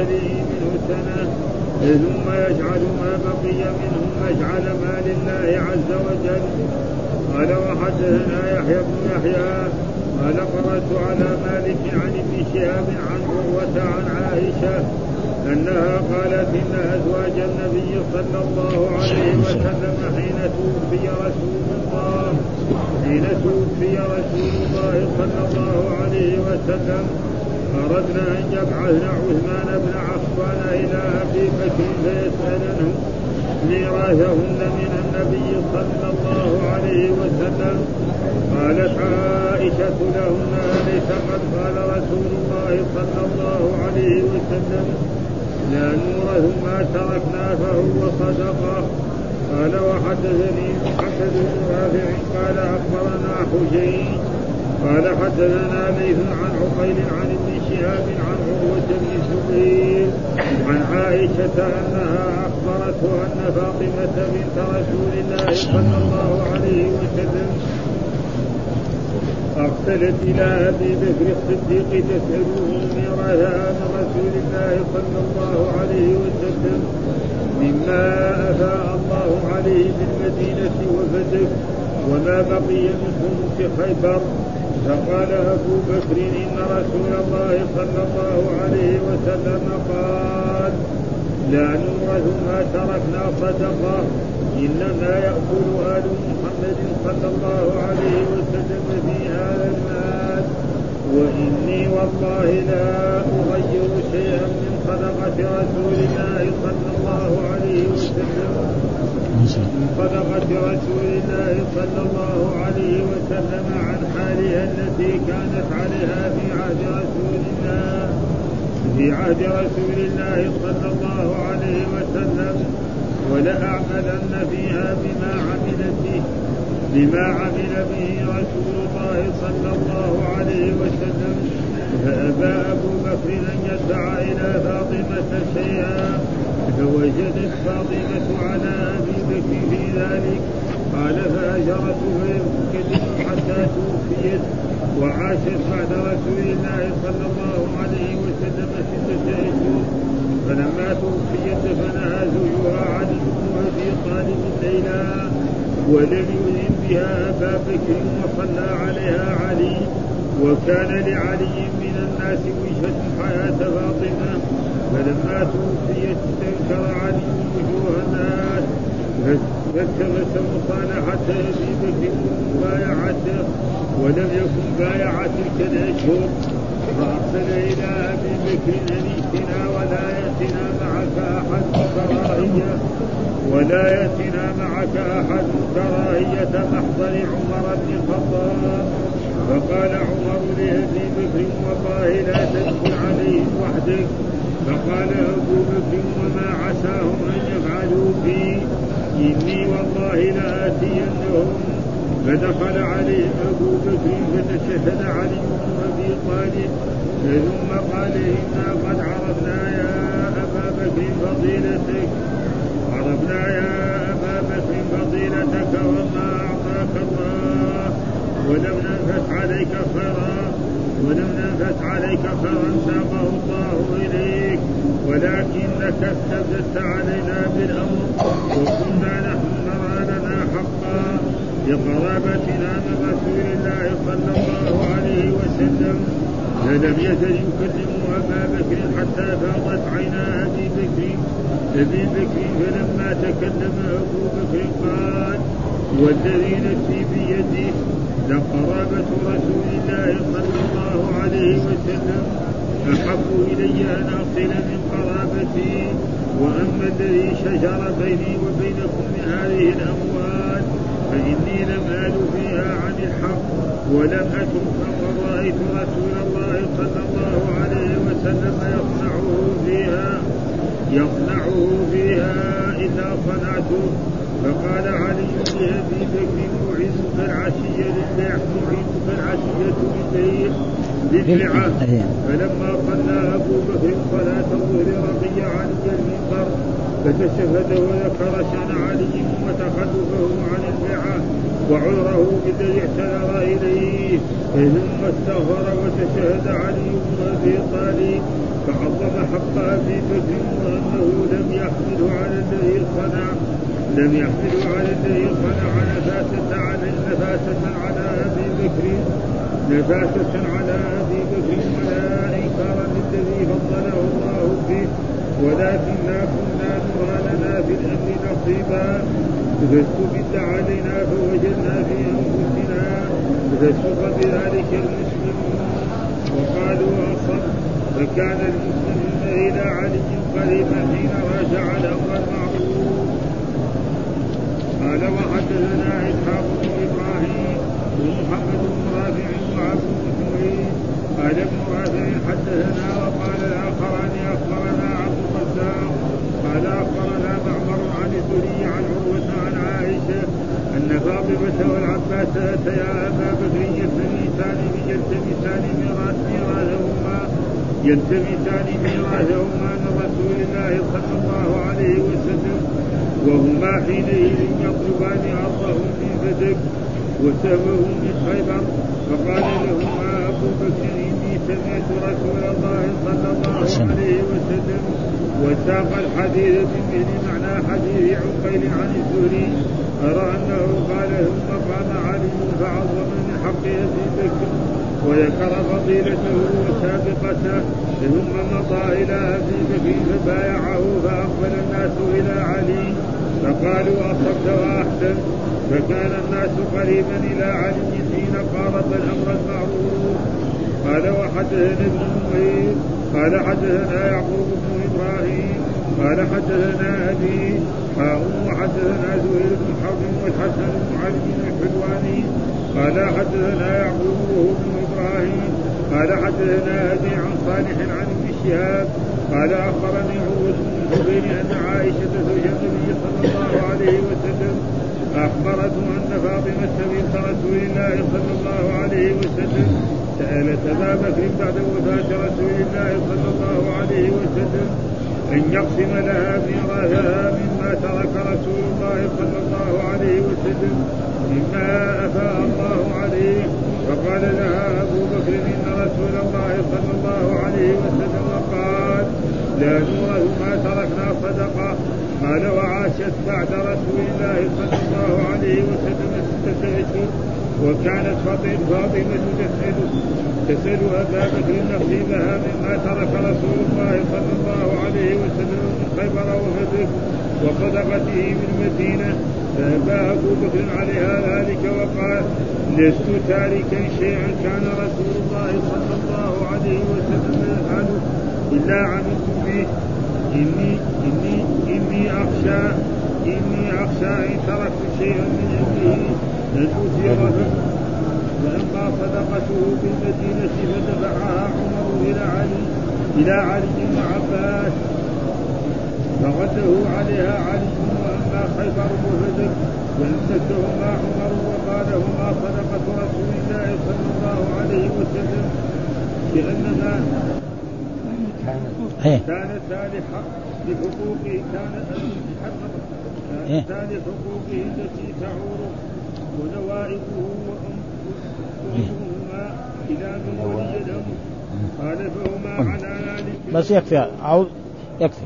اهله منه سنه ثم يجعل ما بقي منه مجعل ما لله عز وجل. قال وحدثنا يحيى بن يحيى قال قرأت على مالك عن ابن شهاب عن عروة عن عائشة أنها قالت إن أزواج النبي صلى الله عليه وسلم حين توفي رسول الله حين توفي رسول الله صلى الله عليه وسلم أردنا أن يبعثن عثمان بن عفان إلى أبي بكر فيسألنه ميراثهن من النبي صلى الله عليه وسلم. قالت عائشة لهن أليس قد قال رسول الله صلى الله عليه وسلم؟ لا نورث ما تركنا فهو صدقة. قال وحدثني محمد بن رافع قال أخبرنا حجين قال حدثنا ليث عن عقيل عن ابن شهاب عن عروة بن الزبير عن عائشة أنها أخبرته أن فاطمة بنت رسول الله صلى الله عليه وسلم أرسلت إلى أبي بكر الصديق تسأله ميراثها من رسول الله صلى الله عليه وسلم مما أفاء الله عليه بالمدينة وفتك وما بقي من خمس خيبر فقال أبو بكر إن رسول الله صلى الله عليه وسلم قال لا نورث ما تركنا صدقة إنما يأكل آل محمد صلى الله عليه وسلم في هذا المال. وإني والله لا أغير شيئا من صدقة رسول الله صلى الله عليه وسلم من صدقة رسول الله صلى الله عليه وسلم عن حالها التي كانت عليها في عهد رسول الله. في عهد رسول الله صلى الله عليه وسلم. ولأعملن فيها بما عمل به. بما عمل به رسول الله صلى الله عليه وسلم. فأبى أبو بكر أن يدفع إلى فاطمة شيئا. فوجدت فاطمة على أبي بكر في ذلك. قال فأجرته فيمكن حتى توفيت. وعاشت بعد رسول الله صلى الله عليه وسلم ستة أشهر فلما توفيت دفنها زوجها علي بن ابي طالب ليلا ولم يؤذن بها أبا بكر وصلى عليها علي. وكان لعلي من الناس وجهة حياة فاطمة. فلما توفيت استنكر علي وجوه الناس فالتمس مصالحة ابي بكر ومبايعته ولم يكن بايع تلك الاشهر فأرسل إلى ابي بكر أن ائتنا ولا يأتنا معك أحد كراهية. ولا يأتنا معك أحد كراهية. محضر عمر بن الخطاب. فقال عمر لأبي بكر والله لا تدخل عليهم وحدك. فقال أبو بكر وما عساهم أن يفعلوا بي. إني والله لآتينهم. فدخل عليه أبو بكر فتشهد علي بن أبي طالب. ثم قال إنا قد عرفنا يا أبا بكر فضيلتك. عرفنا يا أبا بكر فضيلتك وما أعطاك الله. ولم ننفس عليك خيرا ولم ننفس عليك خيرا ساقه الله إليك. ولكنك استبدلت علينا بالأمر وكنا نحن نرى لنا حقا لقرابتنا من رسول الله صلى الله عليه وسلم. فلم يزل يكلم أبا بكر حتى فاضت عينا أبي بكر. أبي بكر فلما تكلم أبو بكر قال والذي نفسي بيده لقرابة رسول الله صلى الله عليه وسلم أحب إلي أن أصل من قرابتي وأما الذي شجر بيني وبينكم من هذه الأموال فإني لم آل فيها عن الحق ولم أترك وقد رأيت رسول الله صلى الله عليه وسلم يصنعه فيها يصنعه فيها إذا صنعته. العشية العشية فلما صلى أبو بكر صلاة الظهر رضي علي المنبر فتشهد وذكر شأن علي وتخلفه عن البيعة وعذره بالذي اعتذر إليه ثم استغفر وتشهد علي بن أبي طالب فعظم حق أبي بكر وأنه لم يحمله على الذي صنع لم يحمله على الذي صنع نفاسة على نفاسة على أبي بكر. نفاسة على أبي بكر ولا إنكارا للذي فضله الله به ولكننا كنا نرى لنا في الأمر نصيبا. فاستبد علينا فوجدنا في أنفسنا. فسوق بذلك المسلمون وقالوا أصب فكان المسلمون إلى علي قريبا حين راجع الأمر المعروف قال وحدثنا إسحاق بن إبراهيم ومحمد بن رافع وعبد بن قال ابن رافع حدثنا وقال الآخران أخبرنا عبد الرزاق. قال أخبرنا معمر عن الزهري عن عروة عن عائشة أن فاطمة والعباس أتيا أبا بكر يلتمسان يلتمسان ميراثهما يلتمسان ميراثهما من رسول الله صلى الله عليه وسلم. وهما حينئذ يطلبان أرضهم من فتك وسهمهم من خيبر. فقال لهما أبو بكر إني سمعت رسول الله صلى الله عليه وسلم وساق الحديث من مثل معنى حديث عقيل عن الزهري. أرى أنه قال ثم قام علي فعظم من حق أبي بكر وذكر فضيلته وسابقته. ثم مضى إلى أبي بكر فبايعه فأقبل الناس إلى علي فقالوا أصبت وأحسن. فكان الناس قريبا إلى علي حين قارب الأمر المعروف. قال وحدثنا ابن نمير قال حدثنا يعقوب بن إبراهيم. قال حدثنا أبي حاء وحدثنا زهير بن حرب والحسن بن علي الحلواني قال حدثنا يعقوب بن إبراهيم. قال حدثنا أبي عن صالح عن ابن شهاب قال أخبرني عروة بن الزبير أن عائشة زوج النبي صلى الله عليه وسلم أخبرته أن فاطمة بنت رسول الله صلى الله عليه وسلم سألت أبا بكر بعد وفاة رسول الله صلى الله عليه وسلم أن يقسم لها ميراثها مما ترك رسول الله صلى الله عليه وسلم مما أفاء الله عليه فقال لها أبو بكر إن رسول الله صلى الله عليه وسلم قال لا نورث ما تركنا صدقة. قال وعاشت بعد رسول الله صلى الله عليه وسلم ستة أشهر وكانت فاطمة تسأل تسأل أبا بكر نصيبها مما ترك رسول الله صلى الله عليه وسلم من خيبر وفتح وصدقته بالمدينة فأبى أبو بكر عليها ذلك وقال لست تاركا شيئا كان رسول الله صلى الله عليه وسلم. يفعله إلا عملت به إني إني إني أخشى إني أخشى إن تركت شيئا من أمره أن أثيره فأما صدقته بالمدينة فدفعها عمر إلى علي إلى علي بن عباس. فغده عليها علي واما خيبر وفدك فامسكهما عمر وقال هما صدقة رسول الله صلى الله عليه وسلم. كانما كان صالحا لحقوقه كان كان لحقوقه التي تعوره ونوائبه وأمهما إلى من ولي الأمر قال فهما على ذلك بس يكفي أعوذ يكفي.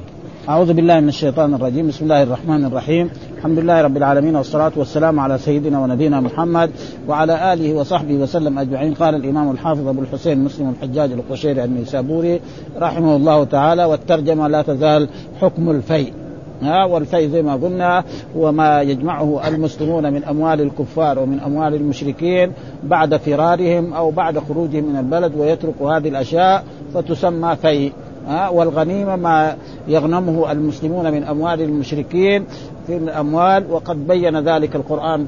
أعوذ بالله من الشيطان الرجيم. بسم الله الرحمن الرحيم. الحمد لله رب العالمين والصلاة والسلام على سيدنا ونبينا محمد وعلى آله وصحبه وسلم أجمعين. قال الإمام الحافظ أبو الحسين مسلم الحجاج القشيري النيسابوري رحمه الله تعالى والترجمة لا تزال حكم الفيء. ها والفيء زي ما قلنا هو ما يجمعه المسلمون من أموال الكفار ومن أموال المشركين بعد فرارهم أو بعد خروجهم من البلد ويترك هذه الأشياء فتسمى في ها والغنيمة ما يغنمه المسلمون من أموال المشركين في الأموال وقد بين ذلك القرآن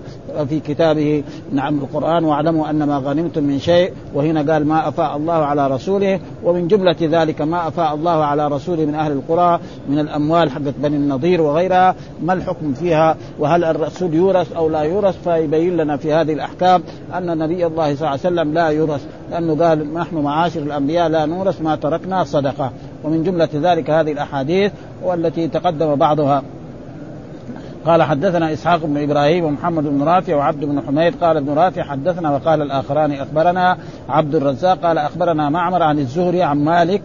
في كتابه. نعم القرآن واعلموا أن ما غنمتم من شيء وهنا قال ما أفاء الله على رسوله. ومن جملة ذلك ما أفاء الله على رسوله من أهل القرى من الأموال حقت بني النضير وغيرها. ما الحكم فيها؟ وهل الرسول يورث أو لا يورث؟ فيبين لنا في هذه الأحكام أن نبي الله صلى الله عليه وسلم لا يورث لأنه قال نحن معاشر الأنبياء لا نورث ما تركنا صدقة. ومن جملة ذلك هذه الأحاديث والتي تقدم بعضها. قال حدثنا إسحاق بن إبراهيم ومحمد بن رافع وعبد بن حميد. قال ابن رافع حدثنا وقال الآخران أخبرنا عبد الرزاق قال أخبرنا معمر عن الزهري عن مالك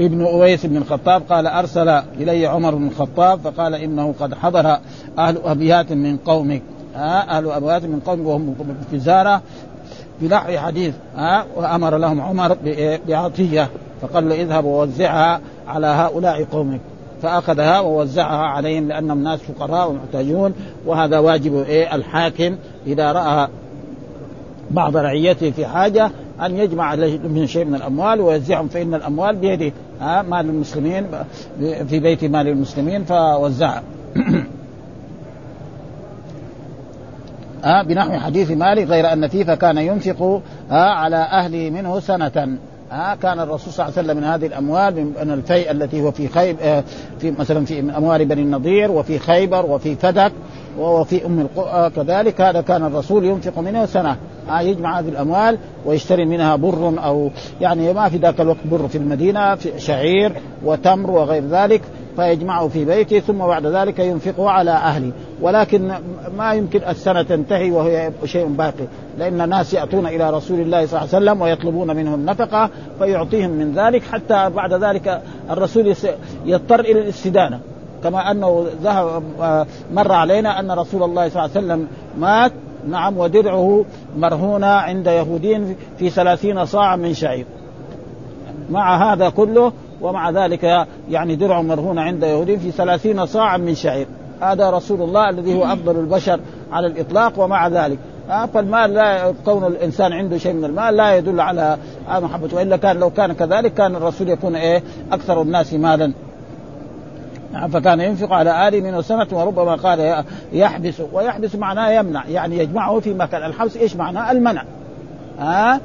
ابن أويس بن الخطاب قال أرسل إلي عمر بن الخطاب فقال إنه قد حضر أهل أبيات من قومك. أهل ابيات من قومك وهم في زارة بنحو حديث. ها وأمر لهم عمر بعطيه فقال له اذهب ووزعها على هؤلاء قومك. فأخذها ووزعها عليهم لأنهم ناس فقراء ومحتاجون وهذا واجب إيه الحاكم إذا رأى بعض رعيته في حاجة أن يجمع من شيء من الأموال ويوزعهم فان الأموال بيده ها مال المسلمين في بيت مال المسلمين فوزعها. ها بنحو حديث مالك غير أن فيه فكان ينفق على أهله منه سنة. ها كان الرسول صلى الله عليه وسلم من هذه الأموال من الفيء التي هو في خيب آه، في مثلا في أموال بني النضير وفي خيبر وفي فدك وفي أم القرى آه، كذلك هذا كان الرسول ينفق منه سنة. يجمع هذه الأموال ويشتري منها بر أو يعني ما في ذاك الوقت بر في المدينة في شعير وتمر وغير ذلك. فيجمعه في بيته ثم بعد ذلك ينفقه على أهله. ولكن ما يمكن السنة تنتهي وهي شيء باقي. لأن الناس يأتون إلى رسول الله صلى الله عليه وسلم ويطلبون منه النفقه فيعطيهم من ذلك حتى بعد ذلك الرسول يضطر إلى الاستدانة. كما أنه ذهب مر علينا أن رسول الله صلى الله عليه وسلم مات. نعم ودرعه مرهونة عند يهودين في ثلاثين صاعا من شعير. مع هذا كله ومع ذلك يعني درع مرهون عند يهودي في ثلاثين صاعا من شعير. هذا رسول الله الذي هو أفضل البشر على الإطلاق ومع ذلك. فالمال لا كون الإنسان عنده شيء من المال لا يدل على محبته. وإلا كان لو كان كذلك كان الرسول يكون إيه أكثر الناس مالا. نعم فكان ينفق على آله من سنة وربما قال يحبس. ويحبس معناه يمنع يعني يجمعه في مكان. الحبس إيش معناه؟ المنع. ها؟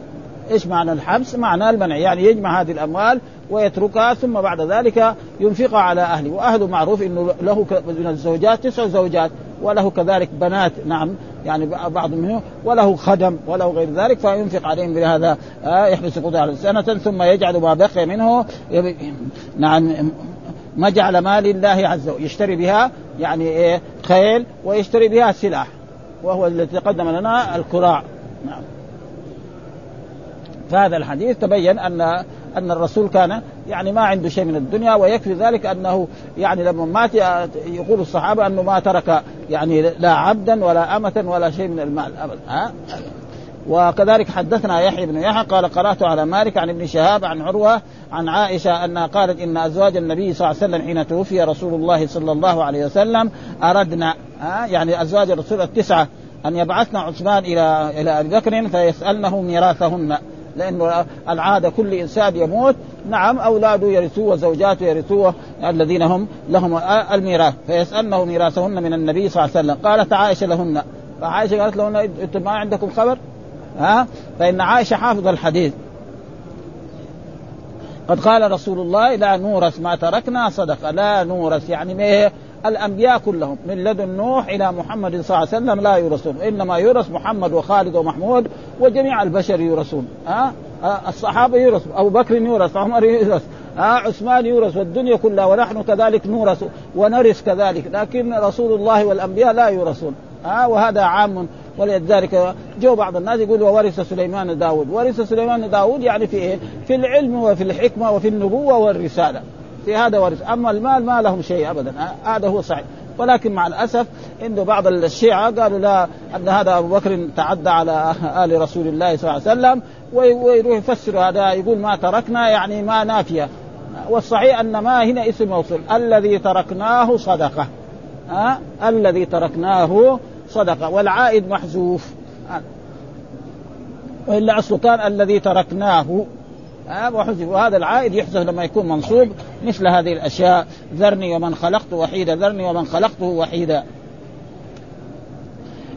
إيش معنى الحبس؟ معنى المنع. يعني يجمع هذه الأموال ويتركها ثم بعد ذلك ينفقها على أهله، واهله معروف إنه له من الزوجات تسع زوجات وله كذلك بنات نعم يعني بعض منهم وله خدم وله غير ذلك فينفق عليهم بهذا آه يحبس على سنة ثم يجعل ما بقي منه نعم ما جعل مال الله عز وجل يشتري بها يعني إيه خيل ويشتري بها سلاح وهو الذي تقدم لنا الكراع. نعم. فهذا الحديث تبين أن أن الرسول كان يعني ما عنده شيء من الدنيا ويكفي ذلك أنه يعني لما مات يقول الصحابة أنه ما ترك يعني لا عبدا ولا أمة ولا شيء من المال ابدا ها؟ وكذلك حدثنا يحيى بن يحيى قال قرأت على مالك عن ابن شهاب عن عروة عن عائشة أنها قالت إن أزواج النبي صلى الله عليه وسلم حين توفي رسول الله صلى الله عليه وسلم أردنا يعني أزواج الرسول التسعة أن يبعثن عثمان إلى إلى أبي بكر فيسألنه ميراثهن. لأنه العادة كل إنسان يموت. نعم أولاده يرثوه وزوجاته يرثوه الذين هم لهم الميراث. فيسالنه ميراثهن من النبي صلى الله عليه وسلم. قالت عائشة لهن. فعائشة قالت لهن أنتم ما عندكم خبر؟ ها؟ فإن عائشة حافظ الحديث. قد قال رسول الله لا نورث ما تركنا صدقة. لا نورث يعني ما الأنبياء كلهم من لدن نوح إلى محمد صلى الله عليه وسلم لا يورثون إنما يورث محمد وخالد ومحمود وجميع البشر يورثون. ها؟ الصحابة يورث أبو بكر يورث عمر يورث ها؟ عثمان يورث والدنيا كلها ونحن كذلك نورث ونرث كذلك لكن رسول الله والأنبياء لا يورثون. ها؟ وهذا عام ولذلك جو بعض الناس يقول وورث سليمان داود. ورث سليمان داود يعني في إيه؟ في العلم وفي الحكمة وفي النبوة والرسالة. في هذا ورث أما المال ما لهم شيء ابدا. هذا هو صحيح. ولكن مع الأسف إنه بعض الشيعة قالوا لا أن هذا أبو بكر تعدى على آل رسول الله صلى الله عليه وسلم ويروح يفسر هذا يقول ما تركنا يعني ما نافية. والصحيح أن ما هنا اسم موصول. الذي تركناه صدقة. ها؟ الذي تركناه صدقة. والعائد محذوف. والا اصله كان الذي تركناه. وحذف وهذا العائد يحذف لما يكون منصوب مثل هذه الأشياء. ذرني ومن خلقت وحيدا ذرني ومن خلقته وحيدا.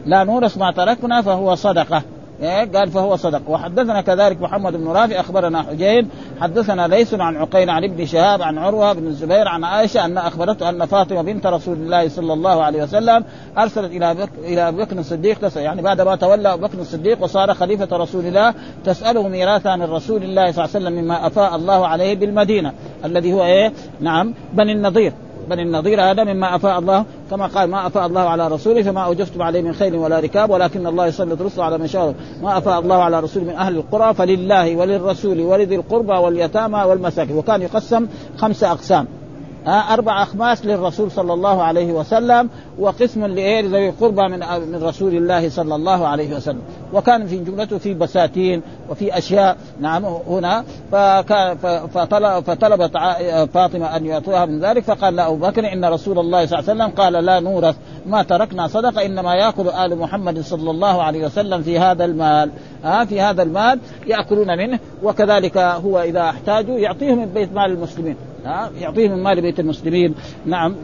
لا نورث ما تركنا فهو صدقة؟ قال فهو صدق. وحدثنا كذلك محمد بن رافع أخبرنا حجين حدثنا ليس عن عقيل عن ابن شهاب عن عروة بن الزبير عن عائشة أن أخبرته أن فاطمة بنت رسول الله صلى الله عليه وسلم أرسلت إلى بك إلى بكر الصديق تسأل يعني بعد ما تولى أبو بكر الصديق وصار خليفة رسول الله تسأله ميراثا من رسول الله صلى الله عليه وسلم مما أفاء الله عليه بالمدينة الذي هو إيه؟ نعم بني النضير. بني النضير هذا مما أفاء الله كما قال ما أفاء الله على رسوله فما اوجفتم عليه من خيل ولا ركاب ولكن الله يسلط رسله على من شاء. ما أفاء الله على رسوله من أهل القرى فلله وللرسول ولذي القربى واليتامى والمساكين. وكان يقسم خمسه أقسام. أربع أخماس للرسول صلى الله عليه وسلم وقسم لذوي القربى من من رسول الله صلى الله عليه وسلم. وكان في جملته في بساتين وفي أشياء. نعم هنا. فطلب فطلبت فاطمة أن يعطوها من ذلك فقال أبو بكر إن رسول الله صلى الله عليه وسلم قال لا نورث ما تركنا صدقة إنما يأكل آل محمد صلى الله عليه وسلم في هذا المال. ها في هذا المال يأكلون منه وكذلك هو إذا احتاجوا يعطيهم من بيت مال المسلمين. ها يعطيه من مال بيت المسلمين. نعم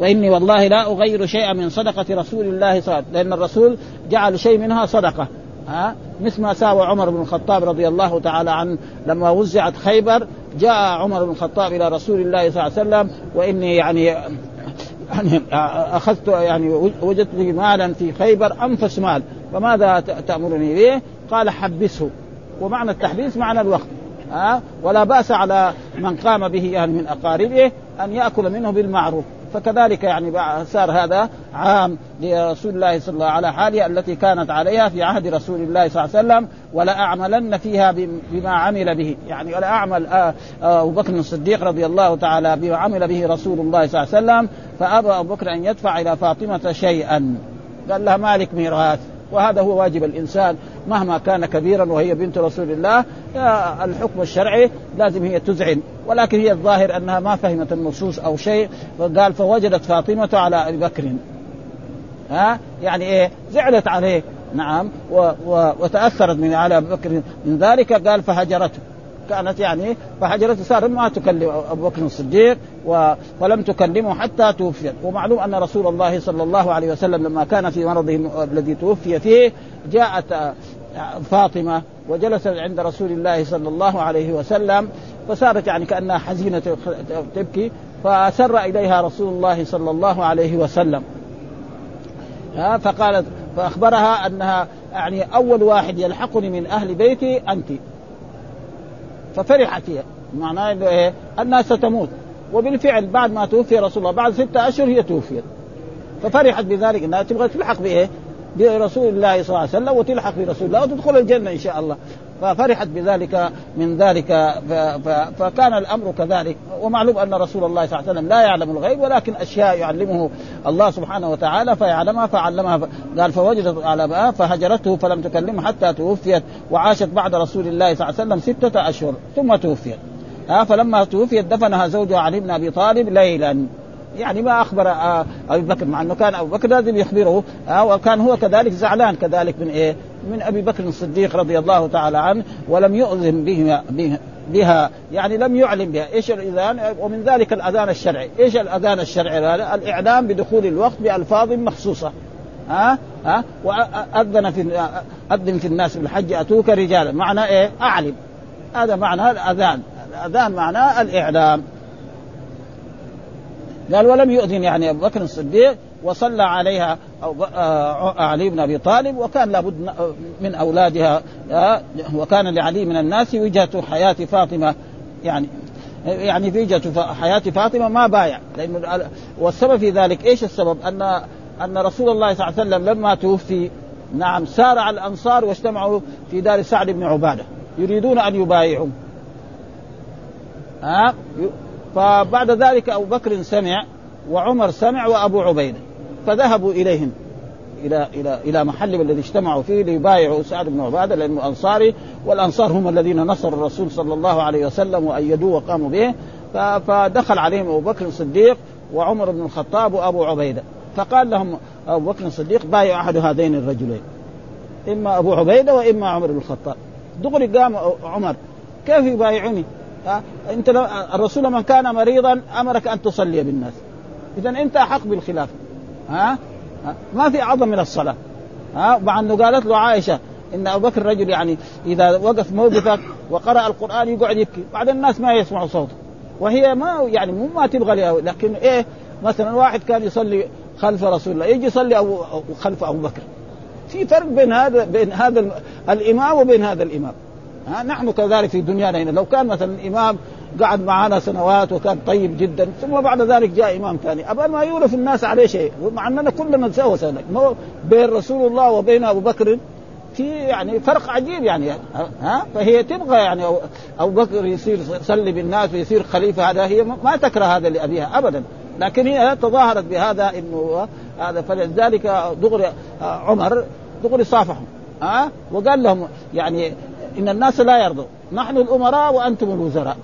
وإني والله لا أغير شيئا من صدقة رسول الله صلى الله عليه وسلم لأن الرسول جعل شيء منها صدقة. ها مثل ما ساوى عمر بن الخطاب رضي الله تعالى عنه لما وزعت خيبر جاء عمر بن الخطاب إلى رسول الله صلى الله عليه وسلم وإني يعني يعني أخذت يعني وجدت لي مالا في خيبر أنفس مال. فماذا تأمرني به؟ قال حبسه. ومعنى التحبيس معنى الوقت. ها ولا بأس على من قام به يعني من أقاربه أن يأكل منه بالمعروف. فكذلك يعني صار هذا عام لرسول الله صلى الله عليه حاله التي كانت عليها في عهد رسول الله صلى الله عليه وسلم ولا أعملن فيها بما عمل به. يعني ولا أعمل أبو بكر الصديق رضي الله تعالى بما عمل به رسول الله صلى الله عليه وسلم فأبى أبو بكر أن يدفع إلى فاطمة شيئا. قال لها مالك ميراث. وهذا هو واجب الإنسان مهما كان كبيرا وهي بنت رسول الله الحكم الشرعي لازم هي تذعن ولكن هي الظاهر أنها ما فهمت النصوص أو شيء فقال فوجدت فاطمة على أبي بكر. ها؟ يعني إيه؟ زعلت عليه. نعم. و و وتأثرت من على أبي بكر. من ذلك قال فهجرته. كانت يعني فهجرته صار ما تكلم أبو بكر الصديق. و... ولم تكلمه حتى توفيت. ومعلوم أن رسول الله صلى الله عليه وسلم لما كان في مرضه الذي توفي فيه جاءت فاطمة وجلست عند رسول الله صلى الله عليه وسلم فصارت يعني كأنها حزينة تبكي فسر إليها رسول الله صلى الله عليه وسلم. فقالت فأخبرها أنها يعني أول واحد يلحقني من أهل بيتي أنت. ففرحت هي. معناه إنه إيه؟ أنها ستموت. وبالفعل بعد ما توفي رسول الله بعد ستة أشهر هي توفيت ففرحت بذلك إنها تبغى تلحق بإيه؟ برسول الله صلى الله عليه وسلم وتلحق برسول الله وتدخل الجنة إن شاء الله. ففرحت بذلك من ذلك فكان الأمر كذلك. ومعلوم أن رسول الله صلى الله عليه وسلم لا يعلم الغيب ولكن أشياء يعلمه الله سبحانه وتعالى فيعلمها فعلمها. قال فوجدت على بقى فهجرته فلم تكلمه حتى توفيت وعاشت بعد رسول الله صلى الله عليه وسلم ستة أشهر ثم توفيت. ها فلما توفيت دفنها زوجها علي بن أبي طالب ليلا. يعني ما أخبر آه، أبي بكر مع إنه كان أبو بكر لازم يخبره آه، وكان هو كذلك زعلان كذلك من إيه؟ من أبي بكر الصديق رضي الله تعالى عنه ولم يؤذن بها بها يعني لم يعلم بها. إيش الإذان؟ ومن ذلك الأذان الشرعي. إيش الأذان الشرعي؟ هذا الإعلام بدخول الوقت بألفاظ مخصوصة. ها؟ ها؟ وأذن في أذن في الناس بالحج أتوك رجالا. معنى إيه؟ أعلم. هذا معنى الأذان. الاذان معناه الإعلام. قال ولم يؤذن يعني أبو بكر الصديق وصلى عليها آه، علي بن أبي طالب وكان لابد من أولادها آه، وكان لعلي من الناس وجهة حياة فاطمة. يعني يعني وجهة حياة فاطمة ما بايع. لأنه والسبب في ذلك إيش السبب؟ ان أن رسول الله صلى الله عليه وسلم لما توفي نعم سارع الأنصار واجتمعوا في دار سعد بن عبادة. يريدون أن يبايعوا. ها؟ فبعد ذلك أبو بكر سمع وعمر سمع وأبو عبيده فذهبوا إليهم إلى إلى إلى محل الذي اجتمعوا فيه ليبايعوا سعد بن عبادة لأنه أنصاري والأنصار هم الذين نصروا الرسول صلى الله عليه وسلم وأيدوه وقاموا به. فدخل عليهم أبو بكر الصديق وعمر بن الخطاب وأبو عبيده فقال لهم أبو بكر الصديق بايع أحد هذين الرجلين إما أبو عبيده وإما عمر بن الخطاب. دغري قام عمر كيف يبايعني؟ ها؟ انت لو الرسول من كان مريضا أمرك أن تصلي بالناس. اذا أنت أحق بالخلافه ها؟ ما في أعظم من الصلاة. ها؟ مع أنه قالت له عائشة إن أبو بكر رجل يعني إذا وقف موقفك وقرأ القرآن يقعد يبكي. بعد الناس ما يسمعوا صوته. وهي ما يعني مو ما تبغى لكن إيه؟ مثلا واحد كان يصلي خلف رسول الله يجي يصلي أبو خلف أبو بكر. في فرق بين هذا بين هذا الإمام وبين هذا الإمام. ها نحن كذلك في دنيانا هنا. لو كان مثلا الإمام قعد معنا سنوات وكان طيب جدا ثم بعد ذلك جاء إمام ثاني. ابدا ما يورث الناس عليه شيء. مع أننا كلنا سوا سنة. بين رسول الله وبين أبو بكر في يعني فرق عجيب يعني. ها؟ فهي تبغى يعني أبو بكر يصير يصلي بالناس ويصير خليفة. هذا هي ما تكره هذا لأبيها ابدا. لكن هي تظاهرت بهذا إنه هذا. فلذلك دغري عمر دغري صافحهم. ها؟ وقال لهم يعني إن الناس لا يرضوا. نحن الأمراء وأنتم الوزراء.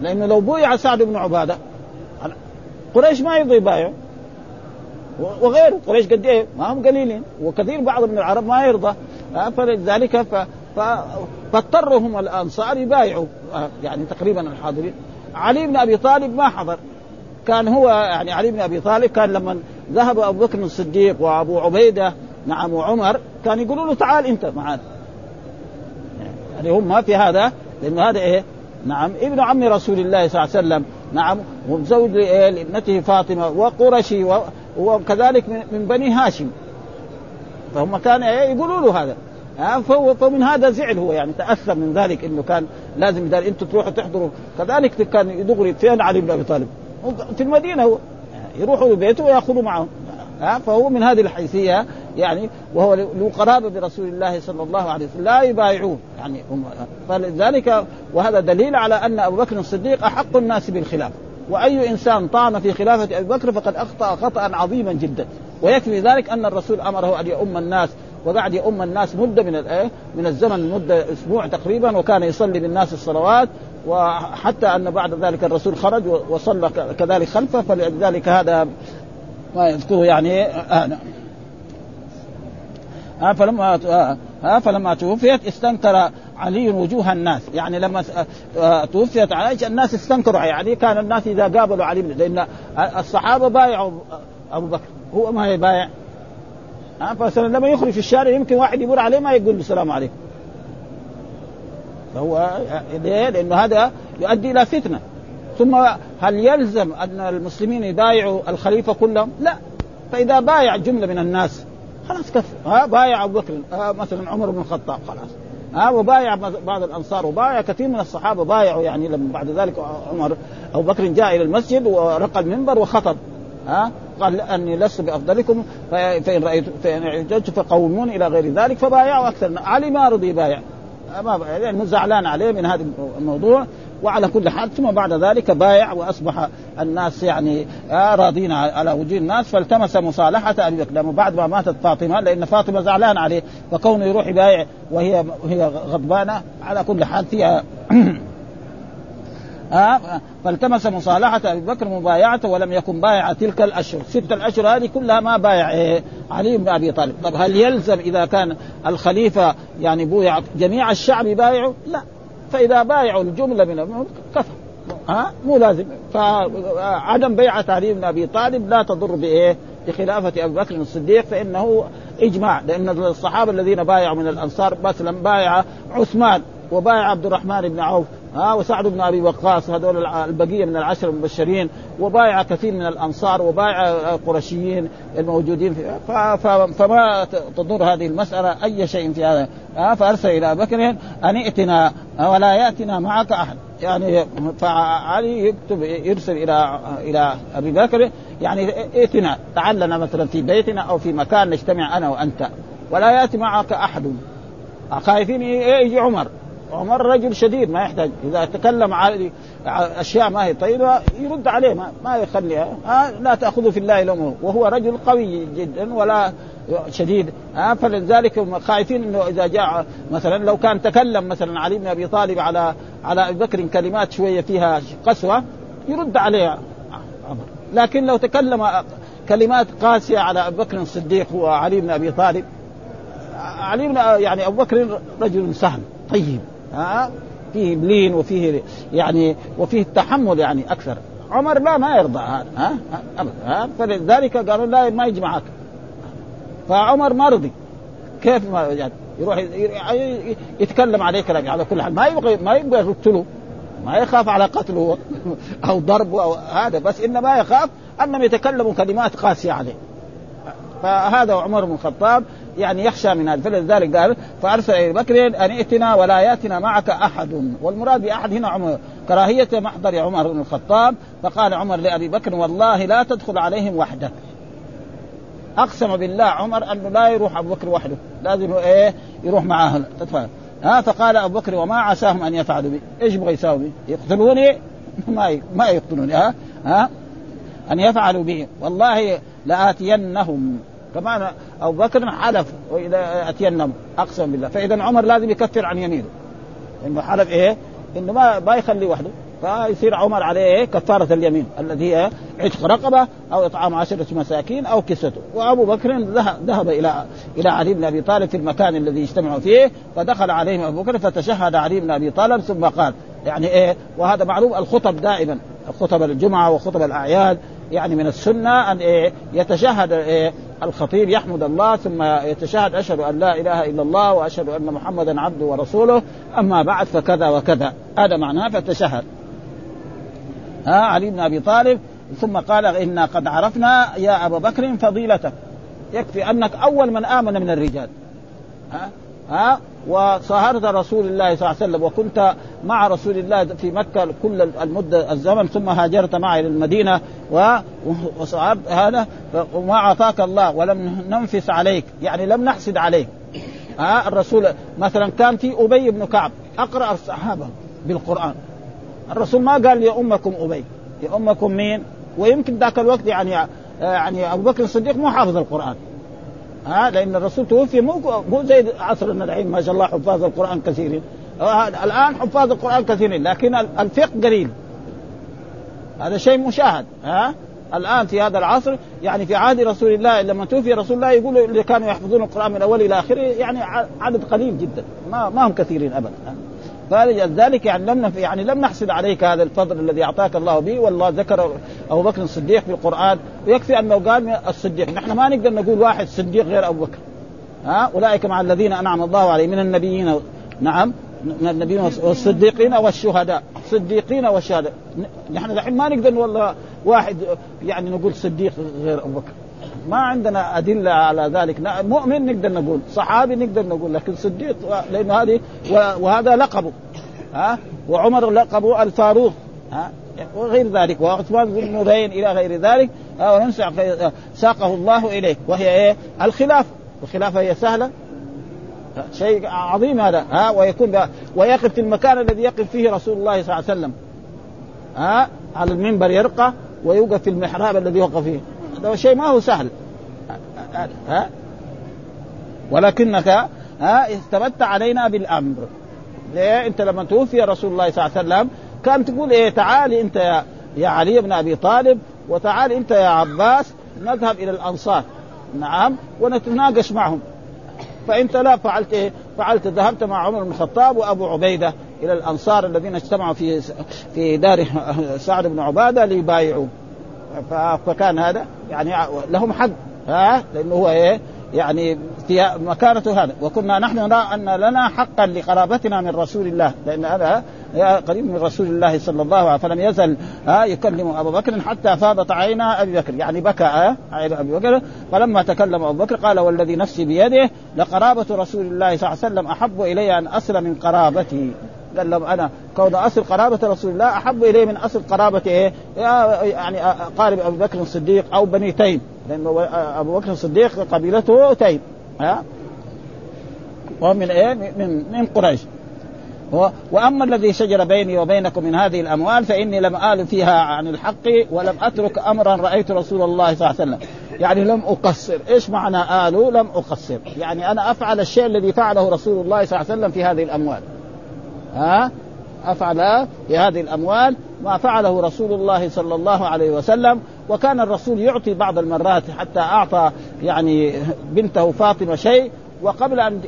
لأنه لو بويع سعد بن عبادة قريش ما يرضى يبايعوا. وغيره. قريش قد إيه؟ ما هم قليلين. وكثير بعض من العرب ما يرضى. فلذلك ف... ف... فاضطرهم الأنصار يبايعوا. يعني تقريبا الحاضرين. علي بن أبي طالب ما حضر. كان هو يعني علي بن أبي طالب كان لما ذهب أبو بكر الصديق وأبو عبيدة نعم وعمر كان يقولوا له تعال أنت معنا يعني هم ما في هذا لأنه هذا إيه؟ نعم ابن عم رسول الله صلى الله عليه وسلم نعم وزوج لابنته فاطمة وقرشي وكذلك من بني هاشم. فهم كان إيه؟ يقولوا له هذا. فهو فمن هذا زعل هو يعني تأثر من ذلك إنه كان لازم اذا أنتم تروحوا تحضروا. كذلك كان دغري فين؟ علي بن أبي طالب. في المدينة هو. يروحوا لبيته ويأخذوا معهم فهو من هذه الحيثية. يعني وهو له قرابة برسول الله صلى الله عليه وسلم لا يبايعوه يعني فلذلك وهذا دليل على أن أبو بكر الصديق أحق الناس بالخلافه وأي إنسان طعن في خلافة أبي بكر فقد أخطأ خطأ عظيما جدا. ويكفي ذلك أن الرسول أمره أن يؤم الناس وقعد يؤم الناس مدة من الايه من الزمن مده أسبوع تقريبا وكان يصلي بالناس الصلوات. وحتى أن بعد ذلك الرسول خرج وصلى كذلك خلفه فلذلك هذا ما يذكره يعني آه آه فلما آه فلما توفيت استنكر علي وجوه الناس. يعني لما توفيت عائشه الناس استنكروا. يعني كان الناس إذا قابلوا علي لأن الصحابة بايعوا ابو بكر. هو ما يبايع ها فمثلا لما يخرج في الشارع يمكن واحد يمر عليه ما يقول السلام عليكم. فهو ليه؟ لأنه هذا يؤدي إلى فتنة. ثم هل يلزم أن المسلمين يبايعوا الخليفة كلهم؟ لا. فإذا بايع جملة من الناس خلاص كفى ها بايع أبو بكر مثلا عمر بن الخطاب خلاص. ها وبايع بعض الأنصار وبايع كثير من الصحابة بايعوا يعني لما بعد ذلك عمر أبو بكر جاء إلى المسجد ورقى المنبر وخطب. ها قال أني لست بأفضلكم فإن رايت فإن اعتدت فقومون إلى غير ذلك فبايعوا أكثر. علي ما رضي يبايع يعني زعلان عليه من هذا الموضوع. وعلى كل حال ثم بعد ذلك بايع وأصبح الناس يعني راضين على وجود الناس. فالتمس مصالحة أبي بكر لما بعد ما ماتت فاطمة لأن فاطمة زعلان عليه فكونه يروح يبايع وهي وهي غضبانة. على كل حال فيها آه فالتمس مصالحة أبي بكر مبايعته ولم يكن بايع تلك الأشهر. ستة الأشهر هذه كلها ما بايع إيه علي بن أبي طالب. طب هل يلزم إذا كان الخليفة يعني بويع جميع الشعب يبايعوا لا. فإذا بايعوا الجملة من كفى ها؟ آه مو لازم. فعدم بيعة علي بن أبي طالب لا تضر بإيه؟ بخلافة أبي بكر الصديق فإنه إجماع. لأن الصحابة الذين بايعوا من الأنصار مثلا بايع عثمان وبايع عبد الرحمن بن عوف. ها وسعد بن أبي وقاص هذول البقية من العشر المبشرين وبايع كثير من الأنصار وبايع القرشيين الموجودين في فما تضر هذه المسألة أي شيء في هذا. فأرسل إلى بكر أن ائتنا ولا يأتنا معك أحد. يعني فعلي يكتب يرسل إلى إلى أبي بكر يعني ائتنا تعال لنا مثلا في بيتنا أو في مكان نجتمع أنا وأنت ولا يأتي معك أحد. خايفين يجي عمر. عمر رجل شديد ما يحتاج. إذا تكلم على أشياء ما هي طيبة يرد عليه ما, ما يخليها. آه لا تاخذوا في الله لومه. وهو رجل قوي جدا ولا شديد. آه فلذلك خايفين إنه إذا جاء مثلا لو كان تكلم مثلا علي بن أبي طالب على على أبي بكر كلمات شوية فيها قسوة يرد عليها. عمر لكن لو تكلم كلمات قاسية على أبي بكر الصديق وعلي بن أبي طالب علي بن يعني أبو بكر رجل سهل طيب. ها فيه لين وفيه يعني وفيه التحمل يعني أكثر. عمر لا ما يرضى هذا ها؟ أبدا ها؟ فلذلك قالوا لا ما يجمعك فعمر ما رضي. كيف ما يعني يروح يتكلم عليه كلام على كل حال. ما يبغى ما يبغى يقتله ما يخاف على قتله أو ضربه أو هذا بس إنما يخاف أنهم يتكلموا كلمات قاسية عليه. فهذا عمر بن الخطاب. يعني يخشى من هذا فلذلك قال فأرسل ابي بكر أن ائتنا ولا يأتنا معك أحد. والمراد بأحد هنا عمر كراهية محضر عمر بن الخطاب. فقال عمر لأبي بكر والله لا تدخل عليهم وحدك. أقسم بالله عمر أنه لا يروح أبو بكر وحده لازم إيه؟ يروح معاه تتفهم ها فقال أبو بكر وما عساهم أن يفعلوا بي. إيش يبغى يساوي؟ يقتلوني؟ ما ما يقتلوني. ها ها أن يفعلوا بي. والله لآتينهم. كمان أبو بكر حلف وإذا اتينهم أقسم بالله. فإذا عمر لازم يكفر عن يمينه. إنه حلف إيه؟ إنه ما ما يخلي وحده. فيصير عمر عليه إيه؟ كفارة اليمين الذي هي عتق رقبة أو إطعام عشرة مساكين أو كسته وأبو بكر ذهب إلى إلى علي بن أبي طالب في المكان الذي يجتمع فيه فدخل عليهم أبو بكر فتشهد علي بن أبي طالب ثم قال يعني إيه؟ وهذا معروف الخطب دائما خطب الجمعة وخطب الأعياد. يعني من السنة أن إيه يتشهد إيه الخطيب يحمد الله ثم يتشهد أشهد أن لا إله إلا الله وأشهد أن محمدا عبده ورسوله أما بعد فكذا وكذا. هذا معناه فتشهد ها علي بن أبي طالب ثم قال إنا قد عرفنا يا أبا بكر فضيلتك. يكفي أنك أول من آمن من الرجال. ها؟ ها؟ وصاهرت رسول الله صلى الله عليه وسلم وكنت مع رسول الله في مكة كل المدة الزمن ثم هاجرت معه إلى المدينة وصاهرت هذا وما أعطاك الله ولم ننفس عليك يعني لم نحسد عليك. ها الرسول مثلا كان في أبي بن كعب أقرأ الصحابة بالقرآن. الرسول ما قال يا أمكم أبي يا أمكم مين؟ ويمكن ذاك الوقت يعني يعني أبو بكر الصديق مو حافظ القرآن. ها لأن الرسول توفي مو مو زي عصرنا الحين ما شاء الله حفاظ القرآن كثيرين. الآن حفاظ القرآن كثيرين لكن الفقه قليل. هذا شيء مشاهد ها؟ الآن في هذا العصر يعني في عهد رسول الله لما توفي رسول الله يقولوا اللي كانوا يحفظون القرآن من أول إلى آخره يعني عدد قليل جدا ما ما هم كثيرين ابدا فلذلك يعني لم يعني لم نحسد عليك هذا الفضل الذي أعطاك الله به والله ذكر أبو بكر الصديق في القرآن ويكفي أنه قال الصديق. نحن ما نقدر نقول واحد صديق غير أبو بكر. ها؟ أولئك مع الذين أنعم الله عليهم من النبيين نعم من النبيين والصديقين والشهداء صديقين والشهداء. نحن الحين ما نقدر والله واحد يعني نقول صديق غير أبو بكر. ما عندنا أدلة على ذلك. مؤمن نقدر نقول صحابي نقدر نقول لكن صديق لأنه هذه وهذا لقبه ها؟ وعمر لقبه الفاروق. ها؟ وغير ذلك. وعثمان بن نورين إلى غير ذلك. ساقه الله إليه. وهي إيه؟ الخلافه الخلافه هي سهلة. شيء عظيم هذا. ها؟ ويكون ويقف في المكان الذي يقف فيه رسول الله صلى الله عليه وسلم. ها؟ على المنبر يرقى ويوقف في المحراب الذي وقف فيه. هذا شيء ما هو سهل. ها؟ ولكنك ها استمدت علينا بالأمر. ليه؟ انت لما توفي رسول الله صلى الله عليه وسلم كان تقول إيه تعالي انت يا, يا علي بن أبي طالب وتعالي انت يا عباس نذهب إلى الأنصار. نعم ونتناقش معهم. فأنت لا فعلت إيه؟ فعلت ذهبت مع عمر بن الخطاب وأبو عبيدة إلى الأنصار الذين اجتمعوا في في دار سعد بن عبادة ليبايعوا فكان هذا يعني لهم حق ها؟ لأنه هو إيه؟ يعني مكانته هذا. وكنا نحن نرى أن لنا حقا لقرابتنا من رسول الله لأن هذا قريب من رسول الله صلى الله عليه وسلم فلم يزل ها؟ يكلم أبو بكر حتى فاضت عينا أبي بكر يعني بكى عين أبي بكر. فلما تكلم أبو بكر قال والذي نفسي بيده لقرابة رسول الله صلى الله عليه وسلم أحب إلي أن أصل من قرابتي. قال لهم أنا كون أصل قرابة رسول الله أحب الي من أصل قرابة إيه؟ يعني قارب أبي بكر الصديق أو بني تيم. لأنه أبو بكر الصديق قبيلته تيم ها؟ وهو من إيه؟ من من قريش. وأما الذي شجر بيني وبينكم من هذه الأموال فإني لم آل فيها عن الحق ولم أترك أمرا رأيت رسول الله صلى الله عليه وسلم. يعني لم أقصر. إيش معنى آل؟ لم أقصر. يعني أنا أفعل الشيء الذي فعله رسول الله صلى الله عليه وسلم في هذه الأموال. ها؟ أفعل في هذه الأموال ما فعله رسول الله صلى الله عليه وسلم وكان الرسول يعطي بعض المرات حتى أعطى يعني بنته فاطمة شيء وقبل أن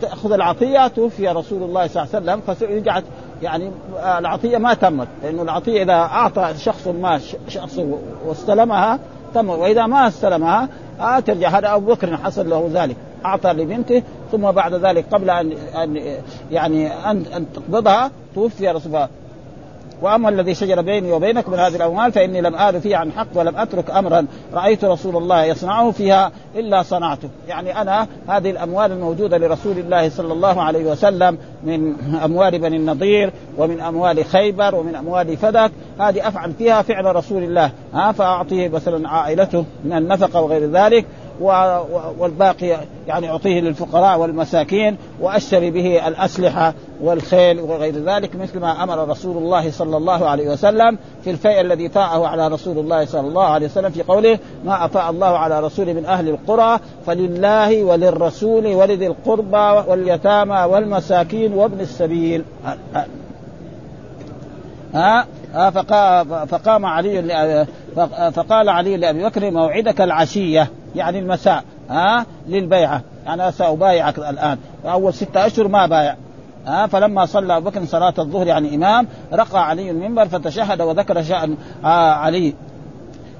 تأخذ العطية توفي رسول الله صلى الله عليه وسلم فرجعت يعني العطية ما تمت لأنه العطية إذا أعطى شخص ما شخص واستلمها تم وإذا ما استلمها آه ترجع هذا أبو بكر حصل له ذلك. أعطى لبنته ثم بعد ذلك قبل ان ان يعني ان أن تقبضها توفي رسول الله. وأما الذي شجر بيني وبينك من هذه الأموال فإني لم آل فيه عن حق ولم أترك أمرا رأيت رسول الله يصنعه فيها إلا صنعته، يعني أنا هذه الأموال الموجودة لرسول الله صلى الله عليه وسلم من أموال بني النضير ومن أموال خيبر ومن أموال فدك، هذه أفعل فيها فعل رسول الله، ها فأعطيه مثلا عائلته من النفقة وغير ذلك. والباقي يعني أعطيه للفقراء والمساكين وأشتري به الأسلحة والخيل وغير ذلك مثل ما أمر رسول الله صلى الله عليه وسلم في الفيء الذي فاءه على رسول الله صلى الله عليه وسلم في قوله ما أفاء الله على رسول من أهل القرى فلله وللرسول ولذي القربى واليتامى والمساكين وابن السبيل. ها؟ فقام علي فقال علي لأبي بكر موعدك العشية يعني المساء ها للبيعة. يعني أنا سأبايعك الآن. أول ستة أشهر ما بايع. ها فلما صلى أبو بكر صلاة الظهر يعني إمام رقى علي المنبر فتشهد وذكر شأن آه علي.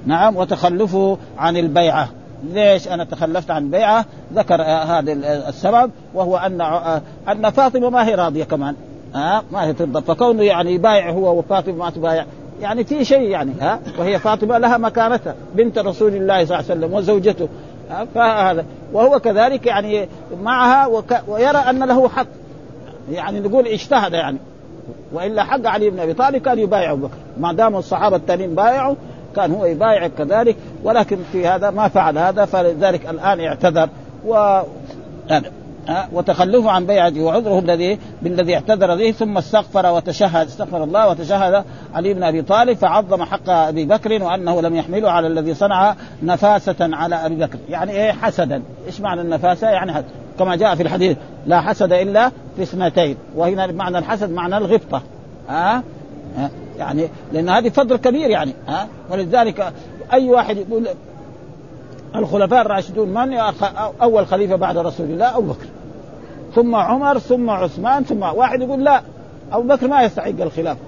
نعم وتخلفه عن البيعة. ليش أنا تخلفت عن البيعة؟ ذكر آه هذا السبب وهو أن آه أن فاطمة ما هي راضية كمان. ها؟ ما هي ترضى. فكونه يعني يبايع هو وفاطمة ما تبايع يعني في شيء يعني ها؟ وهي فاطمة لها مكانتها بنت رسول الله صلى الله عليه وسلم وزوجته فهذا. وهو كذلك يعني معها وك ويرى أن له حق. يعني نقول اجتهد يعني. وإلا حق علي بن أبي طالب كان يبايع أبو بكر. ما دام الصحابة التانيين بايعوا كان هو يبايع كذلك. ولكن في هذا ما فعل هذا فلذلك الآن اعتذر. و وتخلفه عن بيعته وعذره الذي بالذي اعتذر به ثم استغفر وتشهد استغفر الله وتشهد علي بن أبي طالب فعظم حق أبي بكر وأنه لم يحمله على الذي صنع نفاسة على أبي بكر، يعني إيه حسدا، إيش معنى النفاسة؟ يعني حسد. كما جاء في الحديث لا حسد إلا في اثنتين، وهنا معنى الحسد معنى الغبطة. ها؟ أه؟ أه؟ يعني لأن هذه فضل كبير يعني ها؟ ولذلك أي واحد يقول الخلفاء الراشدون من؟ أول خليفة بعد رسول الله أبو بكر. ثم عمر ثم عثمان ثم واحد يقول لا أبو بكر ما يستحق الخلافه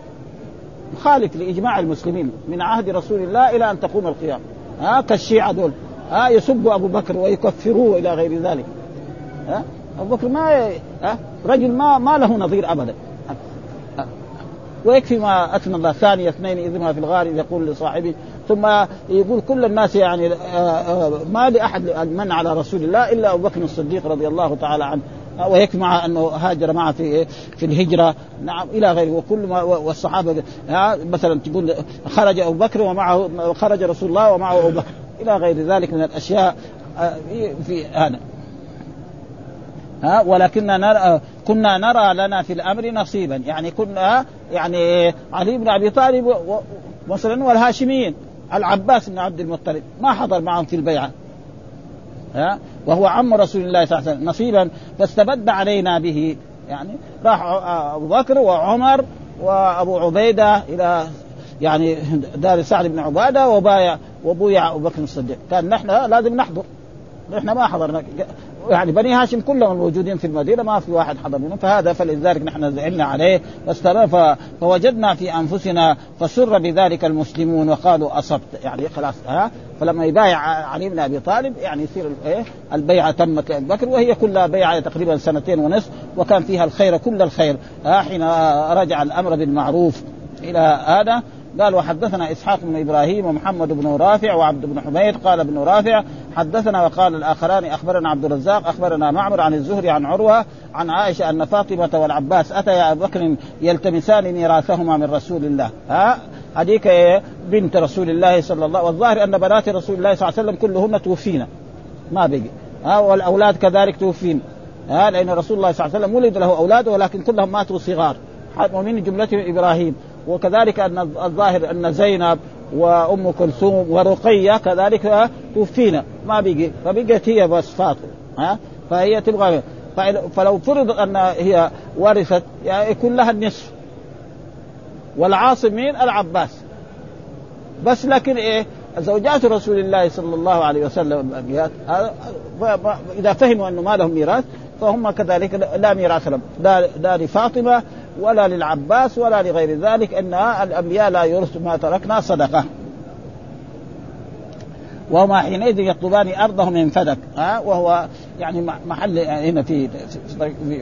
مخالف لإجماع المسلمين من عهد رسول الله إلى أن تقوم القيامه ها كالشيعة دول. ها يسبوا أبو بكر ويكفروه إلى غير ذلك. ها أبو بكر ما ي... ها رجل ما ما له نظير ابدا. ويكفي ما أثنى الله ثاني اثنين إذ ما في الغار يقول لصاحبه ثم يقول كل الناس يعني ما لأحد من على رسول الله إلا أبو بكر الصديق رضي الله تعالى عنه. ويكفي مع أنه هاجر معه في في الهجرة. نعم إلى غيره. وكل ما والصحابة مثلا تقول خرج أبو بكر ومعه خرج رسول الله ومعه أبو بكر. إلى غير ذلك من الأشياء في هذا. ها ولكننا نرى كنا نرى لنا في الأمر نصيبا. يعني كنا يعني علي بن أبي طالب مثلا والهاشميين العباس بن عبد المطلب ما حضر معهم في البيعة. ها وهو عم رسول الله صلى الله عليه وسلم نصيبا فاستبد علينا به. يعني راح أبو بكر وعمر وأبو عبيدة إلى يعني دار سعد بن عبادة وبايع وبويع أبو بكر الصديق. كان نحن لازم نحضر. نحن ما حضرنا. يعني بني هاشم كلهم الموجودين في المدينة ما في واحد حضر منهم. فهذا فلذلك نحن زعلنا عليه فوجدنا في أنفسنا فسر بذلك المسلمون وقالوا أصبت. يعني خلاص ها؟ فلما يبايع علي بن أبي طالب يعني يصير إيه؟ البيعة تمت لأبي بكر وهي كلها بيعة تقريبا سنتين ونصف وكان فيها الخير كل الخير. حين رجع الأمر بالمعروف إلى هذا قال وحدثنا إسحاق بن إبراهيم ومحمد بن رافع وعبد بن حميد قال ابن رافع حدثنا وقال الآخران أخبرنا عبد الرزاق أخبرنا معمر عن الزهري عن عروة عن عائشة أن فاطمة والعباس اتيا أبو بكر يلتمسان ميراثهما من رسول الله. ها؟ هذيك بنت رسول الله صلى الله والظاهر أن بنات رسول الله صلى الله عليه وسلم كلهن توفينا. ما بقي. ها؟ والأولاد كذلك توفين. ها؟ لأن رسول الله صلى الله عليه وسلم ولد له أولاد ولكن كلهم ماتوا صغار. ومن جملتهم إبراهيم. وكذلك أن الظاهر أن زينب وأم كلثوم ورقية كذلك توفينا ما بقي فبقت هي بس فاطمة ها فهي تبغى فلو فرض أن هي ورثت يعني يكون لها النصف والعاصم مين؟ العباس بس لكن إيه؟ زوجات رسول الله صلى الله عليه وسلم إذا فهموا أنه ما لهم ميراث فهم كذلك لا ميراث لهم لا لفاطمة ولا للعباس ولا لغير ذلك إن الأنبياء لا يورث ما تركنا صدقة. وهما حينئذ يطلبان أرضهم من فدك ها وهو يعني محل هنا في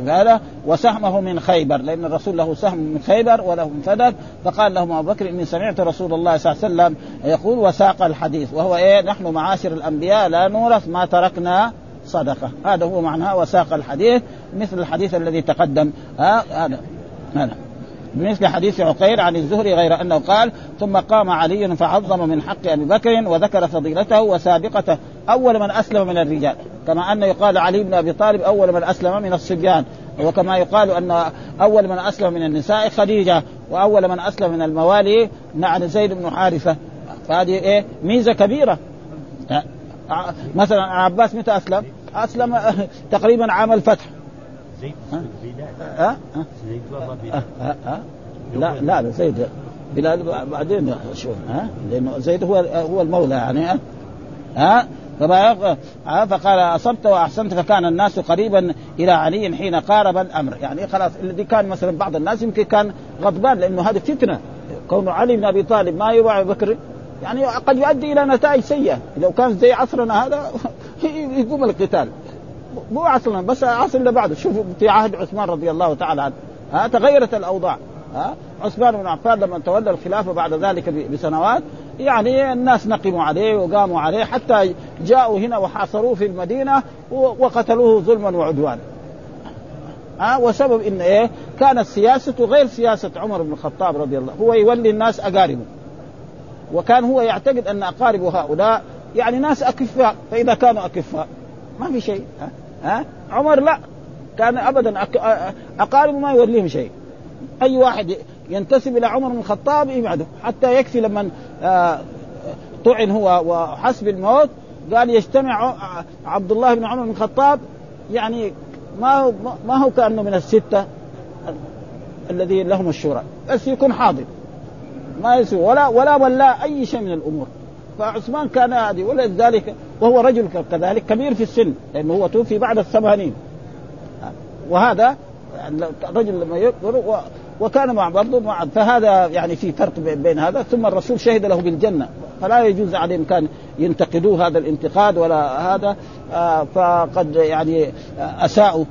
هذا وسهمه من خيبر لأن الرسول له سهم من خيبر وله من فدك فقال لهم أبو بكر إني سمعت رسول الله صلى الله عليه وسلم يقول وساق الحديث وهو إيه نحن معاشر الأنبياء لا نورث ما تركنا صدقة. هذا هو معناه وساق الحديث مثل الحديث الذي تقدم هذا. هذا بمثل حديث عقيل عن الزهري غير أنه قال ثم قام علي فعظم من حق أبي بكر وذكر فضيلته وسابقته أول من أسلم من الرجال. كما انه يقال علي بن أبي طالب أول من أسلم من الصبيان وكما يقال أن أول من أسلم من النساء خديجة وأول من أسلم من الموالي نعم زيد بن حارثة. فهذه إيه؟ ميزة كبيرة. مثلا عباس متى أسلم؟ أسلم تقريبا عام الفتح. زيد ها؟ زيد لا لا زيد بلال بعدين شوف ها؟ لأنه زيد هو هو المولى يعني ها, ها؟ فقال أصبت وأحسنت فكان الناس قريبا إلى علي حين قارب الامر يعني خلاص الذي كان مثلا بعض الناس يمكن كان غضبان لأنه هذه فتنة. كون علي بن أبي طالب ما يباع ابي بكر يعني قد يؤدي إلى نتائج سيئة. لو كان زي عصرنا هذا يقوم القتال. مو عصرنا بس عصر اللي بعده. شوفوا في عهد عثمان رضي الله تعالى عنه. ها تغيرت الأوضاع. ها عثمان بن عفان لما تولى الخلافة بعد ذلك بسنوات يعني الناس نقموا عليه وقاموا عليه حتى جاءوا هنا وحاصروه في المدينة وقتلوه ظلما وعدوانا ها وسبب إن إيه؟ كانت سياسته غير سياسة عمر بن الخطاب رضي الله هو يولي الناس أقاربه. وكان هو يعتقد أن أقارب هؤلاء يعني ناس أكفاء فإذا كانوا أكفاء ما في شيء. ها, ها؟ عمر لا. كان ابدا اقاربه ما يوليهم شيء. أي واحد ينتسب إلى عمر بن الخطاب يبعده. حتى يكفي لما آه، طعن هو وحسب الموت قال يجتمع عبد الله بن عمر بن الخطاب. يعني ما هو ما هو كأنه من الستة الذي لهم الشورى. بس يكون حاضر. ما يسوي ولا ولا ولا أي شيء من الأمور. فعثمان كان هذه ولذلك وهو رجل كذلك كبير في السن لأنه هو توفي بعد الثمانين وهذا الرجل لما يكبر وكان مع برضه مع فهذا يعني في فرق بين هذا. ثم الرسول شهد له بالجنة. فلا يجوز عليهم كان ينتقدوه هذا الانتقاد ولا هذا. آه فقد يعني أساءوا.